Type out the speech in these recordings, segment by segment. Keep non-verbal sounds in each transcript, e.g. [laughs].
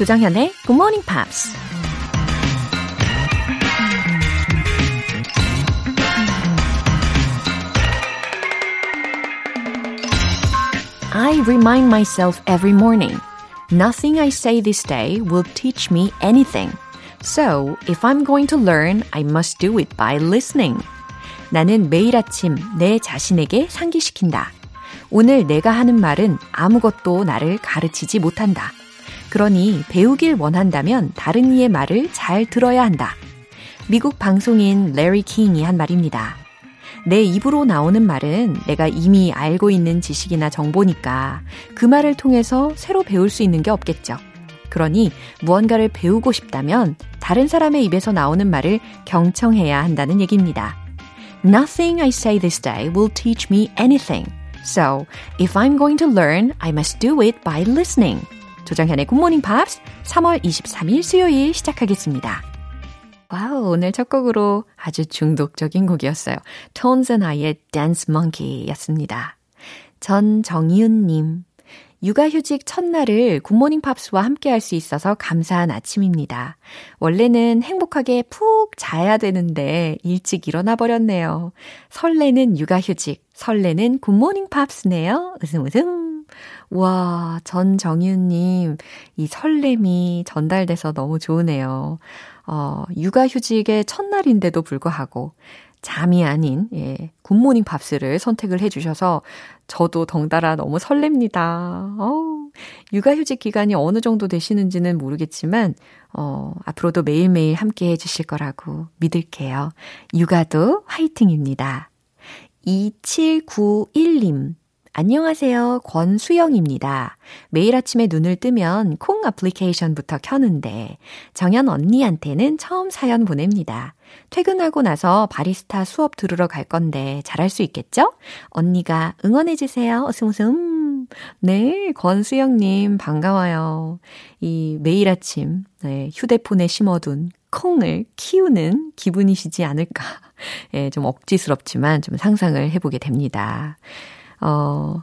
조장현의 Good Morning Pops. I remind myself every morning. Nothing I say this day will teach me anything. So, if I'm going to learn, I must do it by listening. 나는 매일 아침 내 자신에게 상기시킨다. 오늘 내가 하는 말은 아무것도 나를 가르치지 못한다. 그러니 배우길 원한다면 다른 이의 말을 잘 들어야 한다. 미국 방송인 레리 킹이 한 말입니다. 내 입으로 나오는 말은 내가 이미 알고 있는 지식이나 정보니까 그 말을 통해서 새로 배울 수 있는 게 없겠죠. 그러니 무언가를 배우고 싶다면 다른 사람의 입에서 나오는 말을 경청해야 한다는 얘기입니다. Nothing I say this day will teach me anything. So, if I'm going to learn, I must do it by listening. 조정현의 굿모닝 팝스 3월 23일 수요일 시작하겠습니다. Wow, 오늘 첫 곡으로 아주 중독적인 곡이었어요. Tones and I의 Dance Monkey 였습니다. 전정희은님, 육아휴직 첫날을 굿모닝 팝스와 함께 할 수 있어서 감사한 아침입니다. 원래는 행복하게 푹 자야 되는데 일찍 일어나 버렸네요. 설레는 육아휴직, 설레는 굿모닝 팝스네요. 웃음 웃음. 와, 전정윤님, 이 설렘이 전달돼서 너무 좋으네요. 어, 육아휴직의 첫날인데도 불구하고 잠이 아닌 예, 굿모닝 팝스를 선택을 해주셔서 저도 덩달아 너무 설렙니다. 어우, 육아휴직 기간이 어느 정도 되시는지는 모르겠지만 어, 앞으로도 매일매일 함께 해주실 거라고 믿을게요. 육아도 화이팅입니다. 2791님. 안녕하세요. 권수영입니다. 매일 아침에 눈을 뜨면 콩 애플리케이션부터 켜는데 정연 언니한테는 처음 사연 보냅니다. 퇴근하고 나서 바리스타 수업 들으러 갈 건데 잘할 수 있겠죠? 언니가 응원해주세요. 웃음 웃음. 네, 권수영님 반가워요. 이 매일 아침 네, 휴대폰에 심어둔 콩을 키우는 기분이시지 않을까. 예, 좀 억지스럽지만 좀 상상을 해보게 됩니다. 어,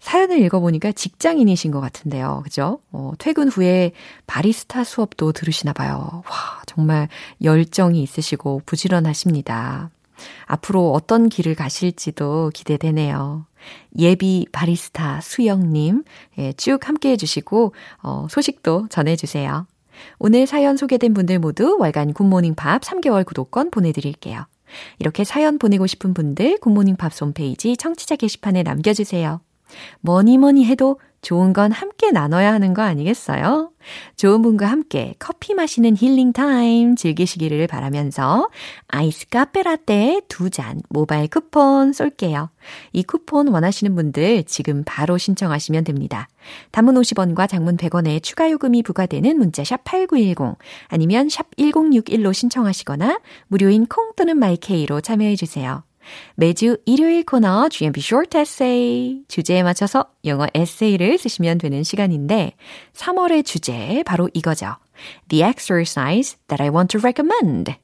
사연을 읽어보니까 직장인이신 것 같은데요. 그죠? 어, 퇴근 후에 바리스타 수업도 들으시나 봐요. 와, 정말 열정이 있으시고 부지런하십니다. 앞으로 어떤 길을 가실지도 기대되네요. 예비 바리스타 수영님, 예, 쭉 함께 해주시고, 어, 소식도 전해주세요. 오늘 사연 소개된 분들 모두 월간 굿모닝 팝 3개월 구독권 보내드릴게요. 이렇게 사연 보내고 싶은 분들 굿모닝 팝 홈페이지 청취자 게시판에 남겨주세요. 뭐니 뭐니 해도 좋은 건 함께 나눠야 하는 거 아니겠어요? 좋은 분과 함께 커피 마시는 힐링 타임 즐기시기를 바라면서 아이스 카페 라떼 두 잔 모바일 쿠폰 쏠게요. 이 쿠폰 원하시는 분들 지금 바로 신청하시면 됩니다. 단문 50원과 장문 100원의 추가 요금이 부과되는 문자 샵8910 아니면 샵 1061로 신청하시거나 무료인 콩 또는 마이케이로 참여해 주세요. 매주 일요일 코너 GMP Short Essay 주제에 맞춰서 영어 에세이를 쓰시면 되는 시간인데 3월의 주제 바로 이거죠. The exercise that I want to recommend.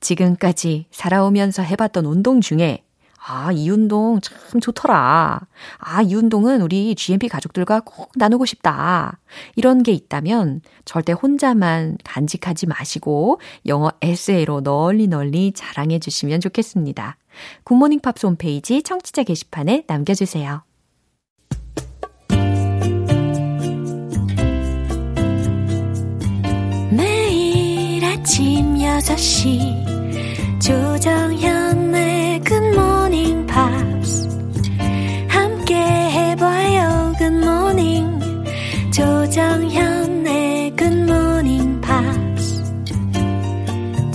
지금까지 살아오면서 해봤던 운동 중에 아, 이 운동 참 좋더라. 아, 이 운동은 우리 GMP 가족들과 꼭 나누고 싶다. 이런 게 있다면 절대 혼자만 간직하지 마시고 영어 에세이로 널리 널리 자랑해 주시면 좋겠습니다. 굿모닝 팝스 홈페이지 청취자 게시판에 남겨주세요. 매일 아침 6시 조정현의 굿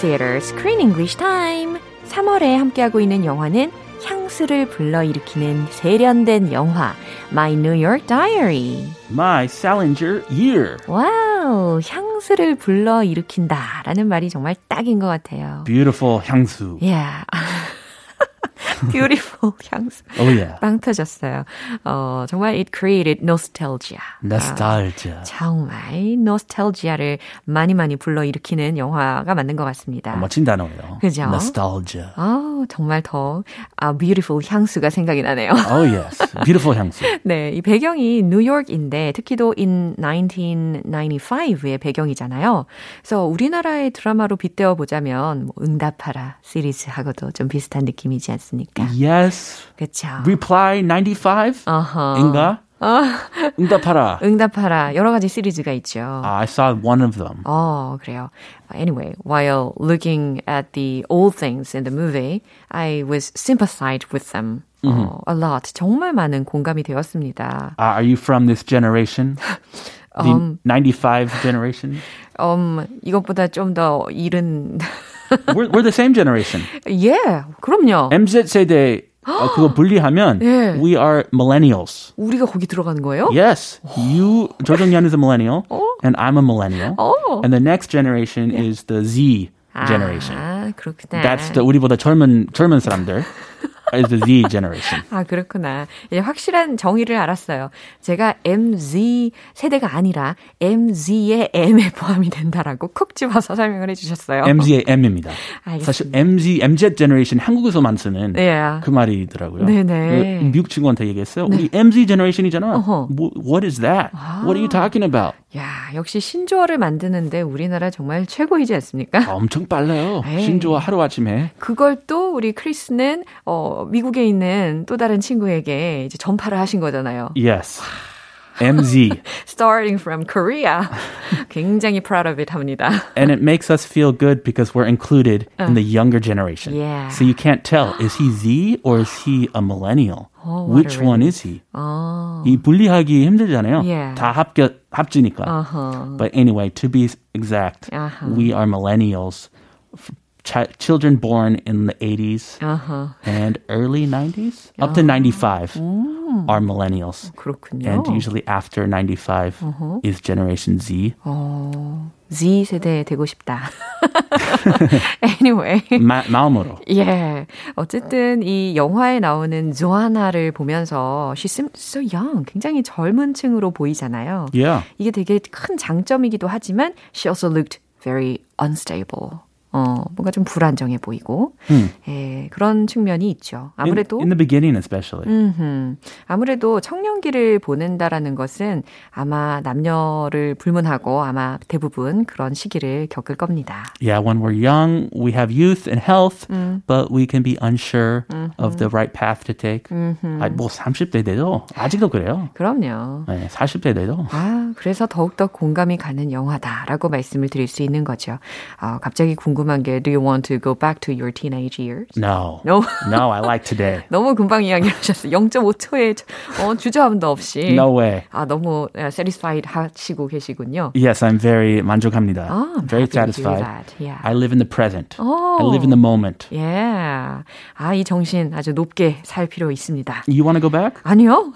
Theater Screen English Time. 3월에 함께하고 있는 영화는 향수를 불러일으키는 세련된 영화 My New York Diary. My Salinger year. 와우, 향수를 불러일으킨다라는 말이 정말 딱인 것 같아요. Beautiful 향수. Yeah. [laughs] beautiful 향수. Oh yeah. 빵 터졌어요. 어, 정말 it created nostalgia. Nostalgia. 아, 정말 nostalgia를 많이 많이 불러일으키는 영화가 맞는 것 같습니다. 멋진 단어예요. 그죠? Nostalgia. 아, 정말 더 아, beautiful 향수가 생각이 나네요. Oh yes. Beautiful 향수. [laughs] 네, 이 배경이 뉴욕인데 특히도 in 1995의 배경이잖아요. 그래서 우리나라의 드라마로 빗대어 보자면 뭐 응답하라 시리즈하고도 좀 비슷한 느낌이지 않습니까? Yes. 그렇죠. Reply 95? 어허. 인가? 응답하라. [laughs] 응답하라 여러 가지 시리즈가 있죠. I saw one of them. 어, 그래요. Anyway, while looking at the old things in the movie, I was sympathized with them 어, a lot. 정말 많은 공감이 되었습니다. Uh, are you from this generation? [laughs] The Um, 95 generation? 음, 이것보다 좀 더 이른 We're, we're the same generation. 예, 그럼요. MZ 세대 어, [gasps] 그거 분리하면 예. we are millennials. 우리가 거기 들어가는 거예요? Yes, you 조정연 is a millennial, Oh. and I'm a millennial, Oh. and the next generation is the Z generation. 아, 그렇구나. That's the 우리보다 젊은 젊은 사람들 is [laughs] the Z generation. 아, 그렇구나. 이제 확실한 정의를 알았어요. 제가 MZ 세대가 아니라 MZ의 M에 포함이 된다라고 콕 집어서 설명을 해주셨어요. MZ의 M입니다. 알겠습니다. 사실 MZ, MZ generation 한국에서만 쓰는 네. 그 말이더라고요. 네네. 그 미국 친구한테 얘기했어요. 우리 MZ generation이잖아. 어허. 뭐, what is that? What are you talking about? 야, 역시 신조어를 만드는데 우리나라 정말 최고이지 않습니까? 아, 엄청 빨라요. 에이. 신조어 하루아침에. 그걸 또 우리 크리스는 어, 미국에 있는 또 다른 친구에게 이제 전파를 하신 거잖아요. Yes. MZ. [laughs] Starting from Korea. [laughs] 굉장히 proud of it 합니다. And it makes us feel good because we're included in the younger generation. Yeah. So you can't tell, is he Z or is he a millennial? Oh, what Which a one relief. is he? 어. 이 분리하기 힘들잖아요. Yeah. 다 합겨, 합치니까. 어허. But anyway, to be exact, Uh-huh. we are millennials. Ch- children born in the 80s 어허. and early 90s, up to 95 are millennials. 그렇군요. And usually after 95 Uh-huh. is Generation Z. 어, Z 세대 되고 싶다. anyway. 마, 마음으로. 예. 어쨌든 이 영화에 나오는 조아나를 보면서 she seems so young. 굉장히 젊은 층으로 보이잖아요. Yeah. 이게 되게 큰 장점이기도 하지만 she also looked very unstable. 어, 뭔가 좀 불안정해 보이고. 예, 그런 측면이 있죠. In, 아무래도 in the beginning especially. 음흠. 아무래도 청년기를 보낸다라는 것은 아마 남녀를 불문하고 아마 대부분 그런 시기를 겪을 겁니다. Yeah, when we're young, we have youth and health, but we can be unsure of the right path to take. 아, 뭐 30대 돼도 아직도 그래요. 그럼요. 네, 40대 돼도. 아, 그래서 더욱더 공감이 가는 영화다라고 말씀을 드릴 수 있는 거죠. 아, 갑자기 궁금 한 게 Do you want to go back to your teenage years? No. No. No, I like today. 너무 금방 이야기를 하셨어요. 0.5초의 어, 주저함도 없이. No way. 아, 너무 uh, satisfied 하시고 계시군요. Yes, I'm very 만족합니다. Oh, I'm very satisfied. Yeah. I live in the present. Oh. I live in the moment. 예. 아, 이 정신 아주 높게 살 필요 있습니다. You want to go back? 아니요.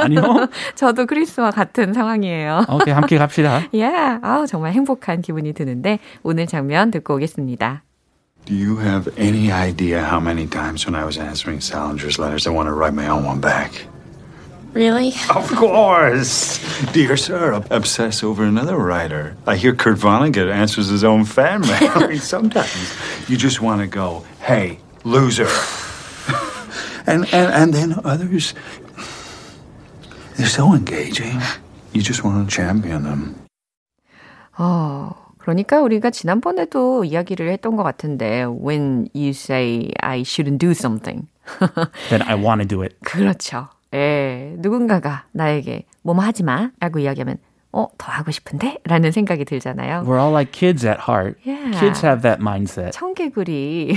아니요. 저도 크리스와 같은 상황이에요. 오케이, 함께 갑시다. 예. 아, 정말 행복한 기분이 드는데 오늘 장면 듣고 오겠습니다. Do you have any idea how many times when I was answering Salinger's letters, I want to write my own one back? Really? Of course! Dear sir, obsess over another writer. I hear Kurt Vonnegut answers his own fan mail. I [laughs] mean, sometimes you just want to go, hey, loser. and, and, and then others, they're so engaging. You just want to champion them. 어, 그러니까 우리가 지난번에도 이야기를 했던 것 같은데 when you say I shouldn't do something. [laughs] Then I want to do it. 그렇죠. 예. 누군가가 나에게 뭐뭐 하지 마 라고 이야기하면 어, 더 하고 싶은데? 라는 생각이 들잖아요. We're all like kids at heart. Yeah. Kids have that mindset. 청개구리.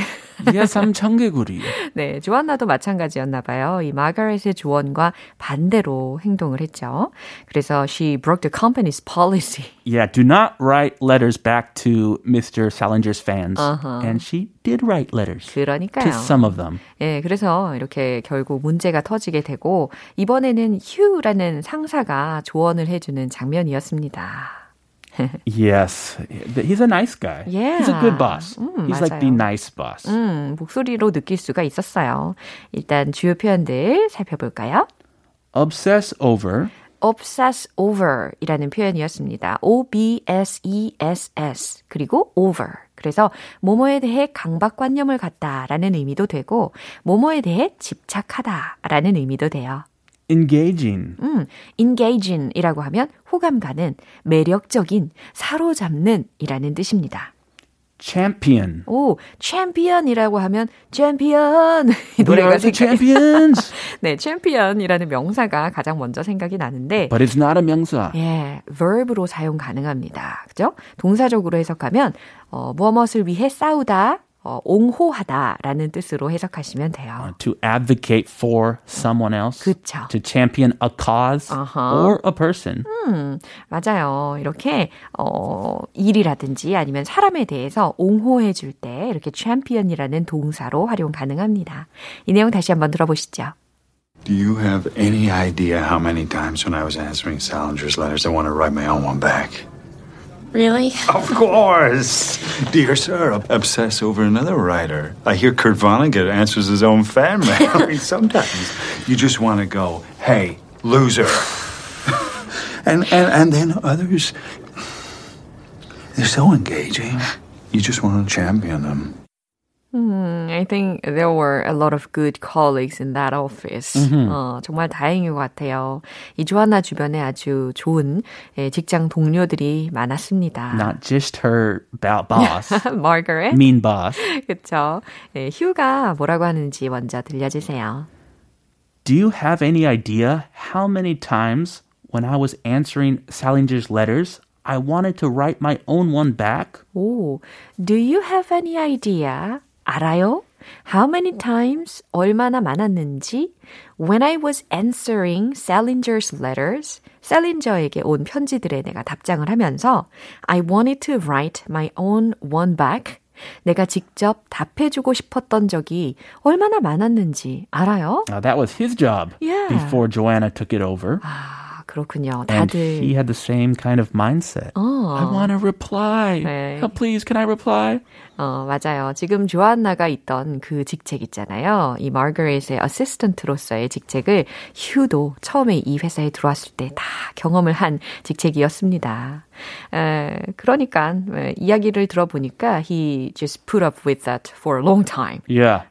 yes, I'm 청개구리. 네, 조안나도 마찬가지였나 봐요. 이 마가렛의 조언과 반대로 행동을 했죠. 그래서 she broke the company's policy. Yeah, do not write letters back to Mr. Salinger's fans. Uh-huh. And she did write letters 그러니까요. to some of them. 예, 그래서 이렇게 결국 문제가 터지게 되고 이번에는 휴라는 상사가 조언을 해 주는 장면이 었습니다. Yes, he's a nice guy. Yeah. He's a good boss. 음, he's like the 맞아요. nice boss. 음, 목소리로 느낄 수가 있었어요. 일단 주요 표현들 살펴볼까요? Obsess over. obsess over 이라는 표현이었습니다. O-B-S-E-S-S 그리고 over. 그래서 뭐뭐에 대해 강박관념을 갖다라는 의미도 되고 뭐뭐에 대해 집착하다라는 의미도 돼요. Engaging. 음, engaging 이라고 하면 호감 가는, 매력적인, 사로잡는 이라는 뜻입니다. Champion. 오, champion이라고 하면 champion 이 노래가 생각이 champions. [laughs] 네, champion이라는 명사가 가장 먼저 생각이 나는데 But it's not a 명사. 예, verb로 사용 가능합니다. 그죠? 동사적으로 해석하면 어, 무엇을 위해 싸우다, 어, 옹호하다라는 뜻으로 해석하시면 돼요. To advocate for someone else. 그쵸. To champion a cause Uh-huh. or a person. 맞아요. 이렇게 어, 일이라든지 아니면 사람에 대해서 옹호해 줄 때 이렇게 champion이라는 동사로 활용 가능합니다. 이 내용 다시 한번 들어보시죠. Do you have any idea how many times when I was answering Salinger's letters I want to write my own one back? Really? [laughs] Of course! Dear sir, obsess over another writer. I hear Kurt Vonnegut answers his own fan mail. [laughs] I mean, sometimes you just want to go, hey, loser. [laughs] and, and, and then others, they're so engaging. You just want to champion them. I think there were a lot of good colleagues in that office. 어, 정말 다행인 것 같아요. 이 조하나 주변에 아주 좋은 예, 직장 동료들이 많았습니다. Not just her ba- boss. [laughs] Margaret. mean boss. [laughs] 그쵸. 예, 휴가 뭐라고 하는지 먼저 들려주세요. Do you have any idea how many times when I was answering Salinger's letters, I wanted to write my own one back? 오, do you have any idea? 알아요? How many times? 얼마나 많았는지? When I was answering Salinger's letters, 셀린저에게 온 편지들에 내가 답장을 하면서 I wanted to write my own one back. 내가 직접 답해주고 싶었던 적이 얼마나 많았는지 알아요? Now, that was his job Yeah. before Joanna took it over. 아, 그렇군요. And 다들 he had the same kind of mindset. I want to reply. 네. Oh, please, can I reply? 어, 맞아요. 지금 조안나가 있던 그 직책 있잖아요. 이 마거릿의 어시스턴트로서의 직책을 휴도 처음에 이 회사에 들어왔을 때 다 경험을 한 직책이었습니다. 에, 그러니까 에, 이야기를 들어보니까 he just put up with that for a long time. Yeah.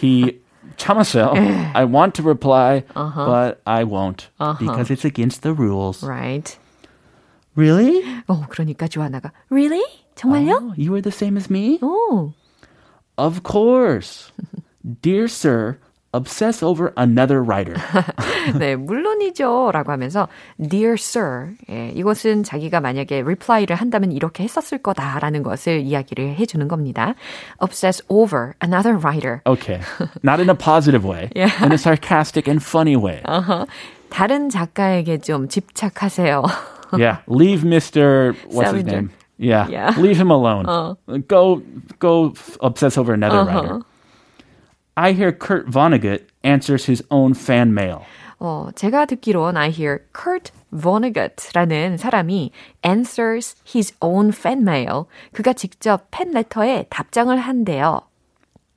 He 참았어요. [laughs] I want to reply, but I won't because it's against the rules. Right? Really? 어, 그러니까 조안나가 really? 정말요? Oh, you were the same as me? 오, Of course. [laughs] Dear sir, obsess over another writer. [laughs] 네, 물론이죠. 라고 하면서, Dear Sir. 예, 이것은 자기가 만약에 reply를 한다면 이렇게 했었을 거다라는 것을 이야기를 해주는 겁니다. Obsess over another writer. Okay. Not in a positive way. [laughs] Yeah. In a sarcastic and funny way. 어허, 다른 작가에게 좀 집착하세요. [laughs] Yeah. Leave Mr. What's his Salinger. name? Yeah. Yeah. Leave him alone. Go go f- obsess over another Uh-huh. writer. I hear Kurt Vonnegut answers his own fan mail. 어, 제가 듣기론 I hear Kurt Vonnegut라는 사람이 answers his own fan mail. 그가 직접 팬 레터에 답장을 한대요.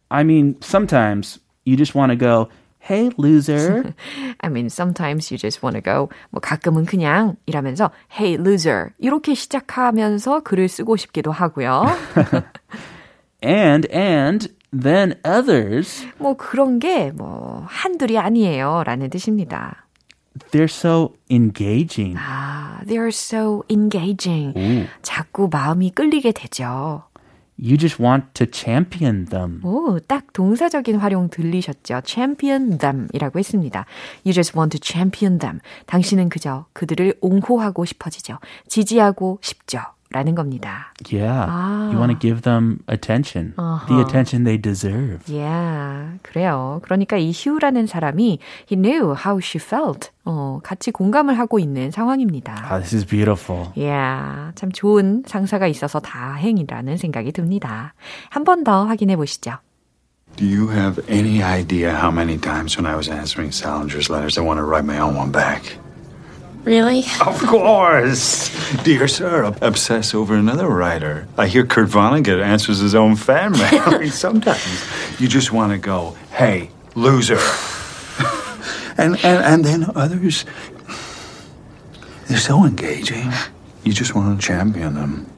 I mean, sometimes you just want to go, "Hey, loser." [laughs] I mean, sometimes you just want to go. 뭐 가끔은 그냥 이라면서 Hey loser 이렇게 시작하면서 글을 쓰고 싶기도 하고요. [laughs] and and then others, 뭐 그런 게 뭐 한둘이 아니에요라는 뜻입니다. they're so engaging. 아, they're so engaging. 자꾸 마음이 끌리게 되죠. You just want to champion them. 오, 딱 동사적인 활용 들리셨죠? champion them이라고 했습니다. You just want to champion them. 당신은 그저 그들을 옹호하고 싶어지죠. 지지하고 싶죠. 라는 겁니다. Yeah. 아. You want to give them attention. Uh-huh. The attention they deserve. Yeah, 그래요. 그러니까 이 휴라는 사람이 he knew how she felt. 어, 같이 공감을 하고 있는 상황입니다. Ah, this is beautiful. Yeah, 참 좋은 상사가 있어서 다행이라는 생각이 듭니다. 한 번 더 확인해 보시죠. Do you have any idea how many times when I was answering Salinger's letters, I want to write my own one back? Really? Of course. Dear sir, obsess over another writer. I hear Kurt Vonnegut answers his own fan mail. [laughs] Sometimes you just want to go, hey, loser. [laughs] and, and, and then others, they're so engaging. You just want to champion them.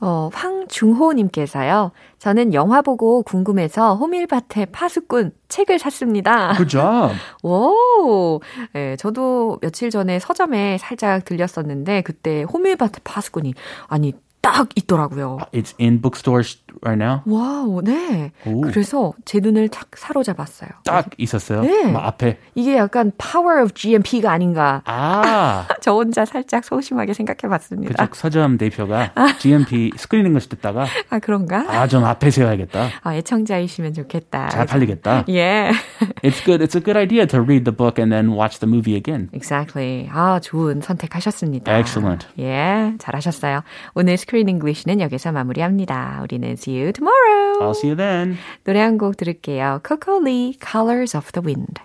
어, 황중호님께서요. 저는 영화 보고 궁금해서 호밀밭의 파수꾼 책을 샀습니다. Good [laughs] job. 오, 예, 저도 며칠 전에 서점에 살짝 들렸었는데 그때 호밀밭의 파수꾼이 아니 딱 있더라고요. It's in bookstores right now. Wow, 네. 오. 그래서 제 눈을 탁 사로잡았어요. 딱 있었어요. 네. 막 앞에. 이게 약간 power of GMP가 아닌가. 아. [laughs] 저 혼자 살짝 소심하게 생각해 봤습니다. 그쪽 서점 대표가 GMP Screen English를 듣다가 [laughs] 아, 그런가? 아, 좀 앞에 세워야겠다. 아, 애청자이시면 좋겠다. 잘 팔리겠다. 예. [laughs] It's good. It's a good idea to read the book and then watch the movie again. Exactly. 아, 좋은 선택하셨습니다. Excellent. 예, 잘하셨어요. 오늘 Screen English는 여기서 마무리합니다. 우리는 see you tomorrow. I'll see you then. 노래 한 곡 들을게요. Coco Lee, Colors of the Wind.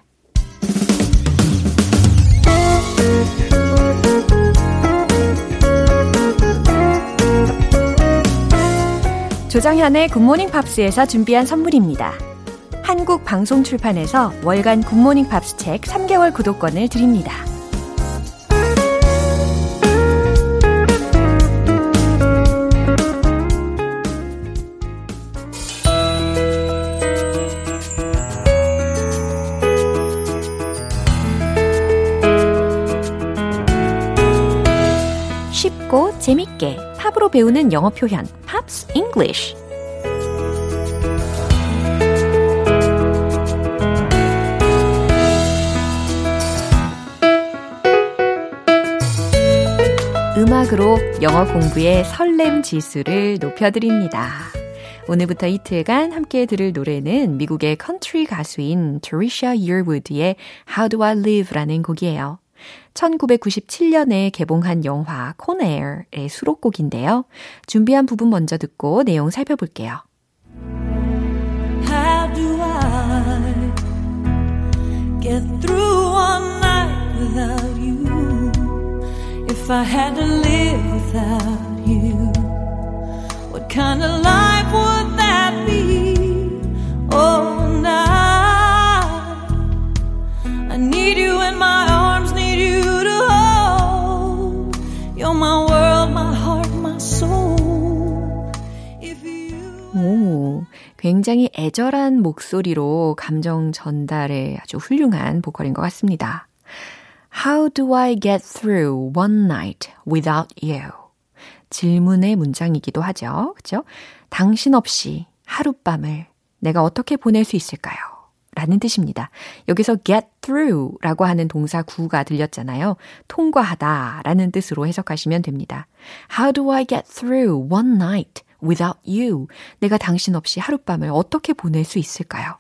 조정현의 굿모닝 팝스에서 준비한 선물입니다. 한국 방송 출판에서 월간 굿모닝 팝스 책 3개월 구독권을 드립니다. 재밌게 팝으로 배우는 영어 표현 Pops English 음악으로 영어 공부의 설렘 지수를 높여드립니다. 오늘부터 이틀간 함께 들을 노래는 미국의 컨트리 가수인 Trisha Yearwood의 How Do I Live라는 곡이에요. 1997년에 개봉한 영화 코네어의 수록곡인데요. 준비한 부분 먼저 듣고 내용 살펴볼게요. How do I get through one night without you? If I had to live without you, what kind of life would that be? 굉장히 애절한 목소리로 감정 전달에 아주 훌륭한 보컬인 것 같습니다. How do I get through one night without you? 질문의 문장이기도 하죠. 그죠? 당신 없이 하룻밤을 내가 어떻게 보낼 수 있을까요? 라는 뜻입니다. 여기서 get through 라고 하는 동사 구가 들렸잖아요. 통과하다 라는 뜻으로 해석하시면 됩니다. How do I get through one night without you? 내가 당신 없이 하룻밤을 어떻게 보낼 수 있을까요?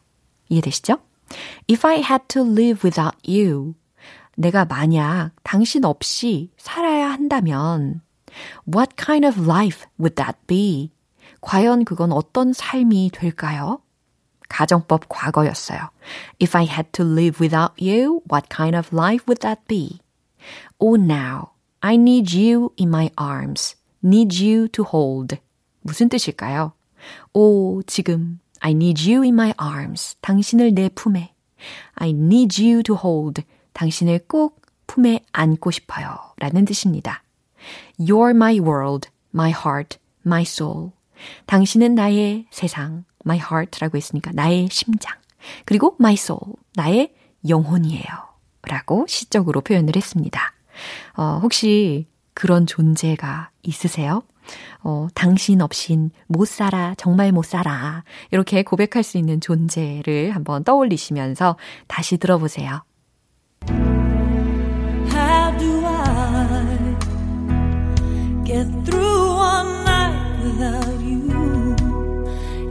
이해되시죠? If I had to live without you. 내가 만약 당신 없이 살아야 한다면 What kind of life would that be? 과연 그건 어떤 삶이 될까요? 가정법 과거였어요. If I had to live without you, what kind of life would that be? Oh, now, I need you in my arms. Need you to hold. 무슨 뜻일까요? 오, 지금, I need you in my arms. 당신을 내 품에. I need you to hold. 당신을 꼭 품에 안고 싶어요. 라는 뜻입니다. You're my world, my heart, my soul. 당신은 나의 세상, my heart라고 했으니까 나의 심장. 그리고 my soul, 나의 영혼이에요. 라고 시적으로 표현을 했습니다. 어, 혹시 그런 존재가 있으세요? 어, 당신 없인 못 살아, 정말 못 살아. 이렇게 고백할 수 있는 존재를 한번 떠올리시면서 다시 들어보세요. How do I get through one night without you?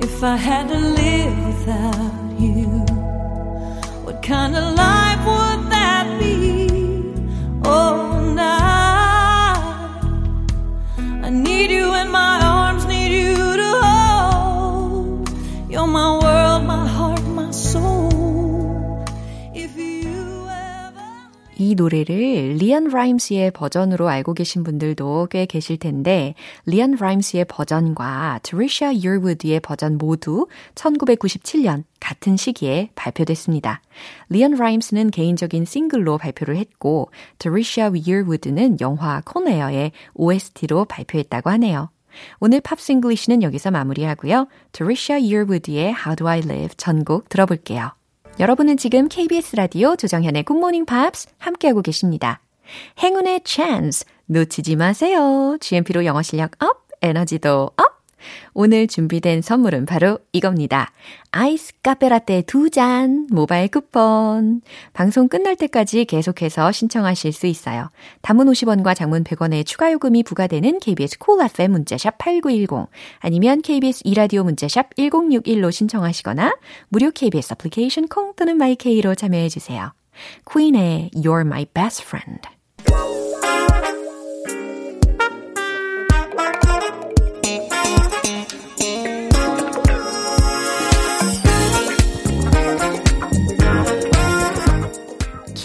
If I had to live without you, what kind of life 이 노래를 리안 라임스의 버전으로 알고 계신 분들도 꽤 계실 텐데 리안 라임스의 버전과 트리샤 이어우드의 버전 모두 1997년 같은 시기에 발표됐습니다. 리안 라임스는 개인적인 싱글로 발표를 했고 트리샤 이어우드는 영화 콘에어의 OST로 발표했다고 하네요. 오늘 Pops English는 여기서 마무리하고요. 트리샤 이어우드의 How Do I Live 전곡 들어볼게요. 여러분은 지금 KBS 라디오 조정현의 굿모닝 팝스 함께하고 계십니다. 행운의 찬스 놓치지 마세요. GMP로 영어 실력 up, 에너지도 up. 오늘 준비된 선물은 바로 이겁니다. 아이스 카페라떼 두 잔 모바일 쿠폰. 방송 끝날 때까지 계속해서 신청하실 수 있어요. 단문 50원과 장문 100원의 추가 요금이 부과되는 KBS Cool FM 문자샵 8910 아니면 KBS 2라디오 문자샵 1061로 신청하시거나 무료 KBS 애플리케이션 콩 또는 마이케이로 참여해 주세요. 퀸의 You're My Best Friend.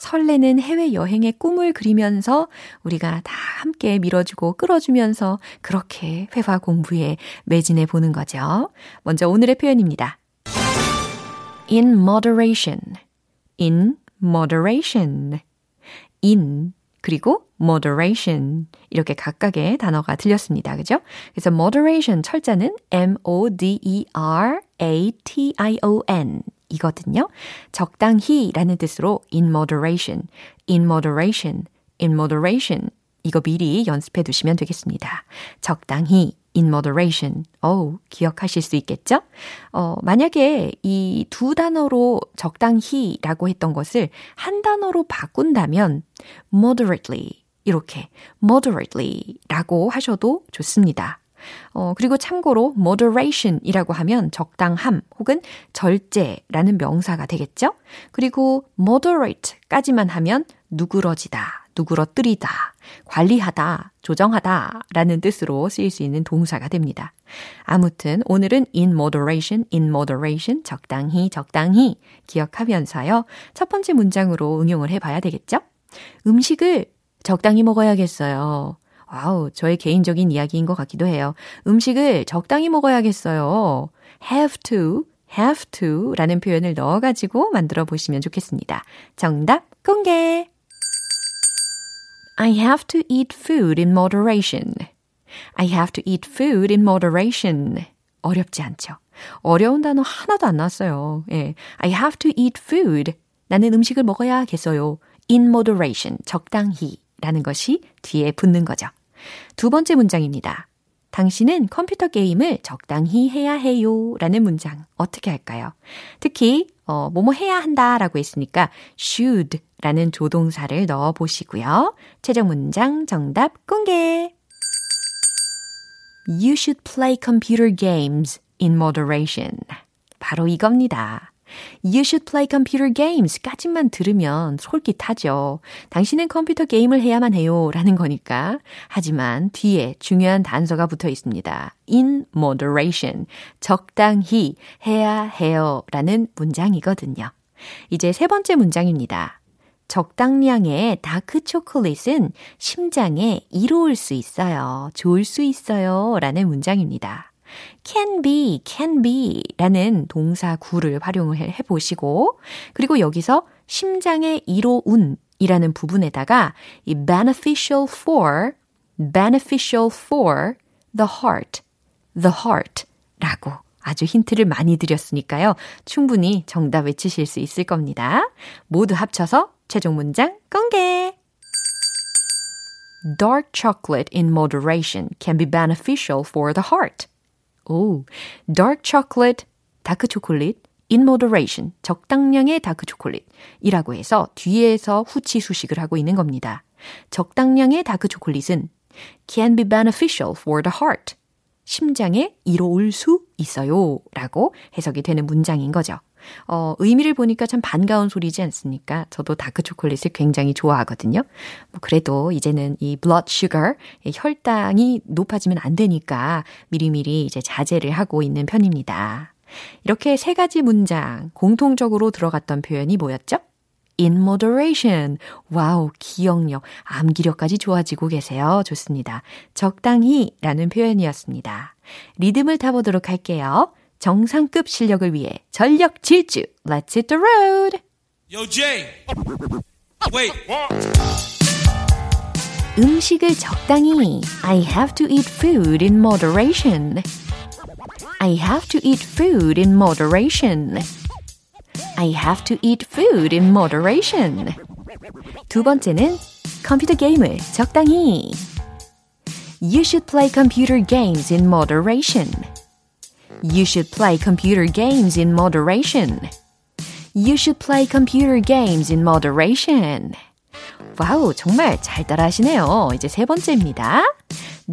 설레는 해외여행의 꿈을 그리면서 우리가 다 함께 밀어주고 끌어주면서 그렇게 회화 공부에 매진해 보는 거죠. 먼저 오늘의 표현입니다. in moderation, in moderation, in 그리고 moderation 이렇게 각각의 단어가 들렸습니다. 그죠? 그래서 moderation 철자는 M-O-D-E-R-A-T-I-O-N 이거든요. 적당히 라는 뜻으로 in moderation, in moderation, in moderation. 이거 미리 연습해 두시면 되겠습니다. 적당히, in moderation. 어우, 기억하실 수 있겠죠? 어, 만약에 이 두 단어로 적당히 라고 했던 것을 한 단어로 바꾼다면 moderately 이렇게 moderately 라고 하셔도 좋습니다. 어, 그리고 참고로 moderation이라고 하면 적당함 혹은 절제라는 명사가 되겠죠? 그리고 moderate까지만 하면 누그러지다, 누그러뜨리다, 관리하다, 조정하다 라는 뜻으로 쓰일 수 있는 동사가 됩니다. 아무튼 오늘은 in moderation, in moderation, 적당히, 적당히 기억하면서요. 첫 번째 문장으로 응용을 해봐야 되겠죠? 음식을 적당히 먹어야겠어요. 와우, 저의 개인적인 이야기인 것 같기도 해요. 음식을 적당히 먹어야겠어요. have to, have to 라는 표현을 넣어가지고 만들어 보시면 좋겠습니다. 정답 공개! I have to eat food in moderation. I have to eat food in moderation. 어렵지 않죠? 어려운 단어 하나도 안 나왔어요. 예. I have to eat food. 나는 음식을 먹어야겠어요. in moderation. 적당히. 라는 것이 뒤에 붙는 거죠. 두 번째 문장입니다. 당신은 컴퓨터 게임을 적당히 해야 해요. 라는 문장 어떻게 할까요? 특히 어, 뭐뭐 해야 한다 라고 했으니까 should 라는 조동사를 넣어 보시고요. 최종 문장 정답 공개! You should play computer games in moderation. 바로 이겁니다. You should play computer games 까지만 들으면 솔깃하죠. 당신은 컴퓨터 게임을 해야만 해요. 라는 거니까. 하지만 뒤에 중요한 단서가 붙어 있습니다. in moderation. 적당히 해야 해요. 라는 문장이거든요. 이제 세 번째 문장입니다. 적당량의 다크 초콜릿은 심장에 이로울 수 있어요. 좋을 수 있어요. 라는 문장입니다. Can be, can be 라는 동사 구를 활용을 해 보시고, 그리고 여기서 심장의 이로운 이라는 부분에다가 이 beneficial for, beneficial for the heart, the heart 라고 아주 힌트를 많이 드렸으니까요. 충분히 정답 외치실 수 있을 겁니다. 모두 합쳐서 최종 문장 공개! Dark chocolate in moderation can be beneficial for the heart. 오, dark chocolate, 다크 초콜릿, in moderation, 적당량의 다크 초콜릿이라고 해서 뒤에서 후치 수식을 하고 있는 겁니다. 적당량의 다크 초콜릿은 can be beneficial for the heart. 심장에 이로울 수 있어요. 라고 해석이 되는 문장인 거죠. 어, 의미를 보니까 참 반가운 소리지 않습니까? 저도 다크 초콜릿을 굉장히 좋아하거든요. 뭐 그래도 이제는 이 blood sugar, 혈당이 높아지면 안 되니까 미리미리 이제 자제를 하고 있는 편입니다. 이렇게 세 가지 문장 공통적으로 들어갔던 표현이 뭐였죠? in moderation. 와우, 기억력, 암기력까지 좋아지고 계세요. 좋습니다. 적당히 라는 표현이었습니다. 리듬을 타보도록 할게요. 정상급 실력을 위해 전력 질주. Let's hit the road. Yo, Jay. Wait. 음식을 적당히. I have to eat food in moderation. I have to eat food in moderation. I have to eat food in moderation. 두 번째는 컴퓨터 게임을 적당히. You should play computer games in moderation. You should play computer games in moderation. You should play computer games in moderation. 와우, 정말 잘 따라하시네요. 이제 세 번째입니다.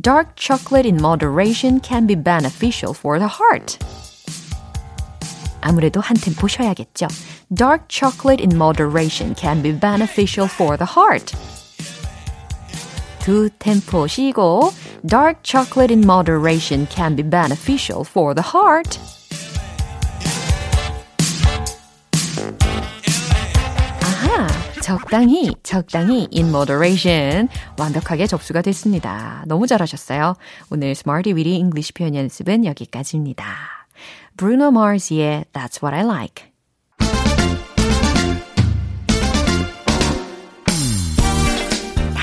Dark chocolate in moderation can be beneficial for the heart. 아무래도 한 템포 쉬어야겠죠. Dark chocolate in moderation can be beneficial for the heart. 두 템포 쉬고 Dark chocolate in moderation can be beneficial for the heart. 적당히, 적당히 in moderation 완벽하게 접수가 됐습니다. 너무 잘하셨어요. 오늘 Smarty Weedy English 표현 연습은 여기까지입니다. Bruno Mars의 That's What I Like.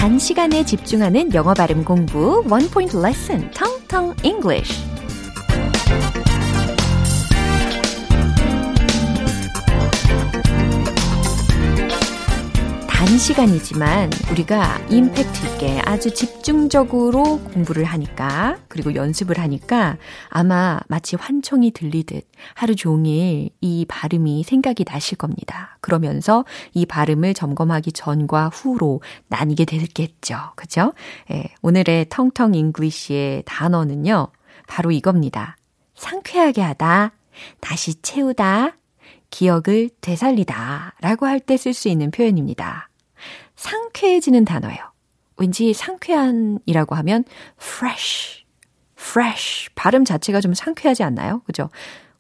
단시간에 집중하는 영어 발음 공부 Lesson, Tong Tong English. 단시간이지만 우리가 임팩트 있게 아주 집중적으로 공부를 하니까 그리고 연습을 하니까 아마 마치 환청이 들리듯 하루 종일 이 발음이 생각이 나실 겁니다. 그러면서 이 발음을 점검하기 전과 후로 나뉘게 되겠죠. 그죠? 예, 오늘의 텅텅 English의 단어는요. 바로 이겁니다. 상쾌하게 하다, 다시 채우다, 기억을 되살리다 라고 할 때 쓸 수 있는 표현입니다. 상쾌해지는 단어예요. 왠지 상쾌한이라고 하면 fresh, fresh 발음 자체가 좀 상쾌하지 않나요? 그죠?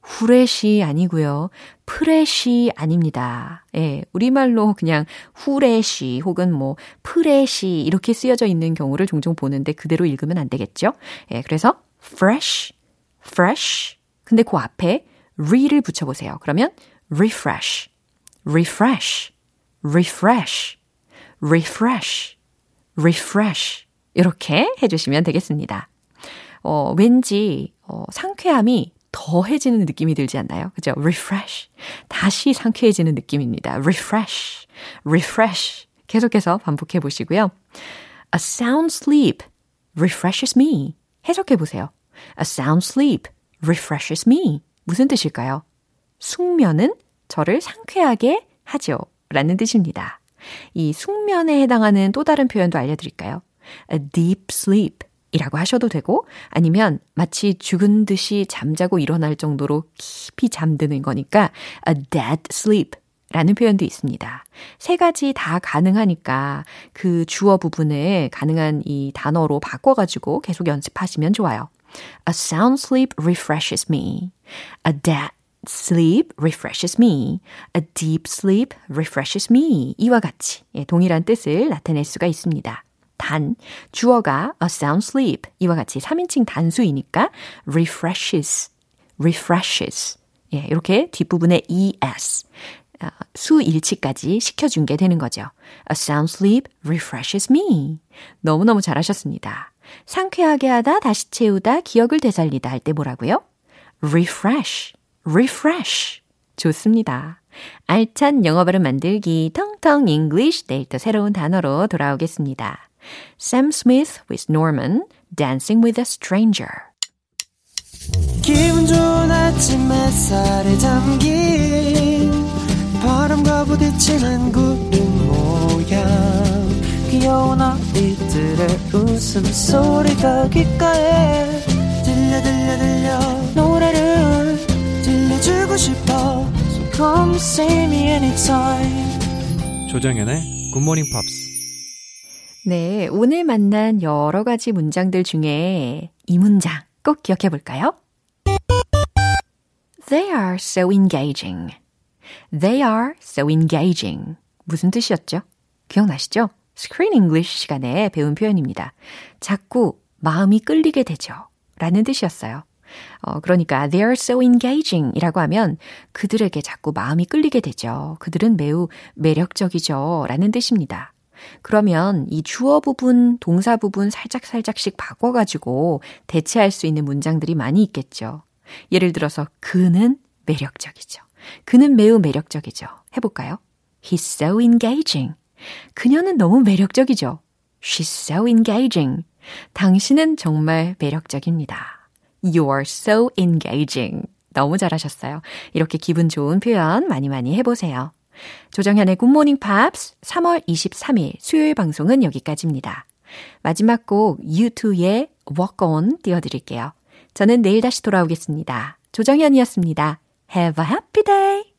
후레시 아니고요. 프레시 아닙니다. 예, 우리말로 그냥 후레시 혹은 뭐 프레시 이렇게 쓰여져 있는 경우를 종종 보는데 그대로 읽으면 안 되겠죠? 예, 그래서 fresh, fresh. 근데 그 앞에 re를 붙여 보세요. 그러면 refresh, refresh, refresh. Refresh, refresh. 이렇게 해주시면 되겠습니다. 어, 왠지, 어, 상쾌함이 더해지는 느낌이 들지 않나요? 그죠? refresh. 다시 상쾌해지는 느낌입니다. refresh, refresh. 계속해서 반복해 보시고요. A sound sleep refreshes me. 해석해 보세요. A sound sleep refreshes me. 무슨 뜻일까요? 숙면은 저를 상쾌하게 하죠. 라는 뜻입니다. 이 숙면에 해당하는 또 다른 표현도 알려드릴까요? A deep sleep 이라고 하셔도 되고 아니면 마치 죽은 듯이 잠자고 일어날 정도로 깊이 잠드는 거니까 a dead sleep 라는 표현도 있습니다. 세 가지 다 가능하니까 그 주어 부분을 가능한 이 단어로 바꿔가지고 계속 연습하시면 좋아요. A sound sleep refreshes me. A dead sleep refreshes me. A deep sleep refreshes me. 이와 같이 동일한 뜻을 나타낼 수가 있습니다. 단, 주어가 a sound sleep 이와 같이 3인칭 단수이니까 refreshes, refreshes. 예, 이렇게 뒷부분에 es, 수일치까지 시켜준 게 되는 거죠. A sound sleep refreshes me. 너무너무 잘하셨습니다. 상쾌하게 하다, 다시 채우다, 기억을 되살리다 할 때 뭐라고요? refresh, refresh. 좋습니다. 알찬 영어 발음 만들기, 텅텅 English 내일 또 새로운 단어로 돌아오겠습니다. Sam Smith with Norman, Dancing with a Stranger. 기분 좋은 아침 햇살에 잠긴 바람과 부딪히는 구름 모양 귀여운 아이들의 웃음소리가 귓가에 들려 들려 들려 노래를 주고 싶어 So come see me anytime 조정연의 굿모닝 팝스 네, 오늘 만난 여러 가지 문장들 중에 이 문장 꼭 기억해 볼까요? They are so engaging. They are so engaging. 무슨 뜻이었죠? 기억나시죠? Screen English 시간에 배운 표현입니다. 자꾸 마음이 끌리게 되죠. 라는 뜻이었어요. 어, 그러니까 they are so engaging 이라고 하면 그들에게 자꾸 마음이 끌리게 되죠. 그들은 매우 매력적이죠. 라는 뜻입니다. 그러면 이 주어 부분, 동사 부분 살짝살짝씩 바꿔가지고 대체할 수 있는 문장들이 많이 있겠죠. 예를 들어서 그는 매력적이죠. 그는 매우 매력적이죠. 해볼까요? He's so engaging. 그녀는 너무 매력적이죠. She's so engaging. 당신은 정말 매력적입니다. You're so engaging. 너무 잘하셨어요. 이렇게 기분 좋은 표현 많이 많이 해보세요. 조정현의 굿모닝 팝스 3월 23일 수요일 방송은 여기까지입니다. 마지막 곡 U2의 Walk On 띄워드릴게요. 저는 내일 다시 돌아오겠습니다. 조정현이었습니다. Have a happy day!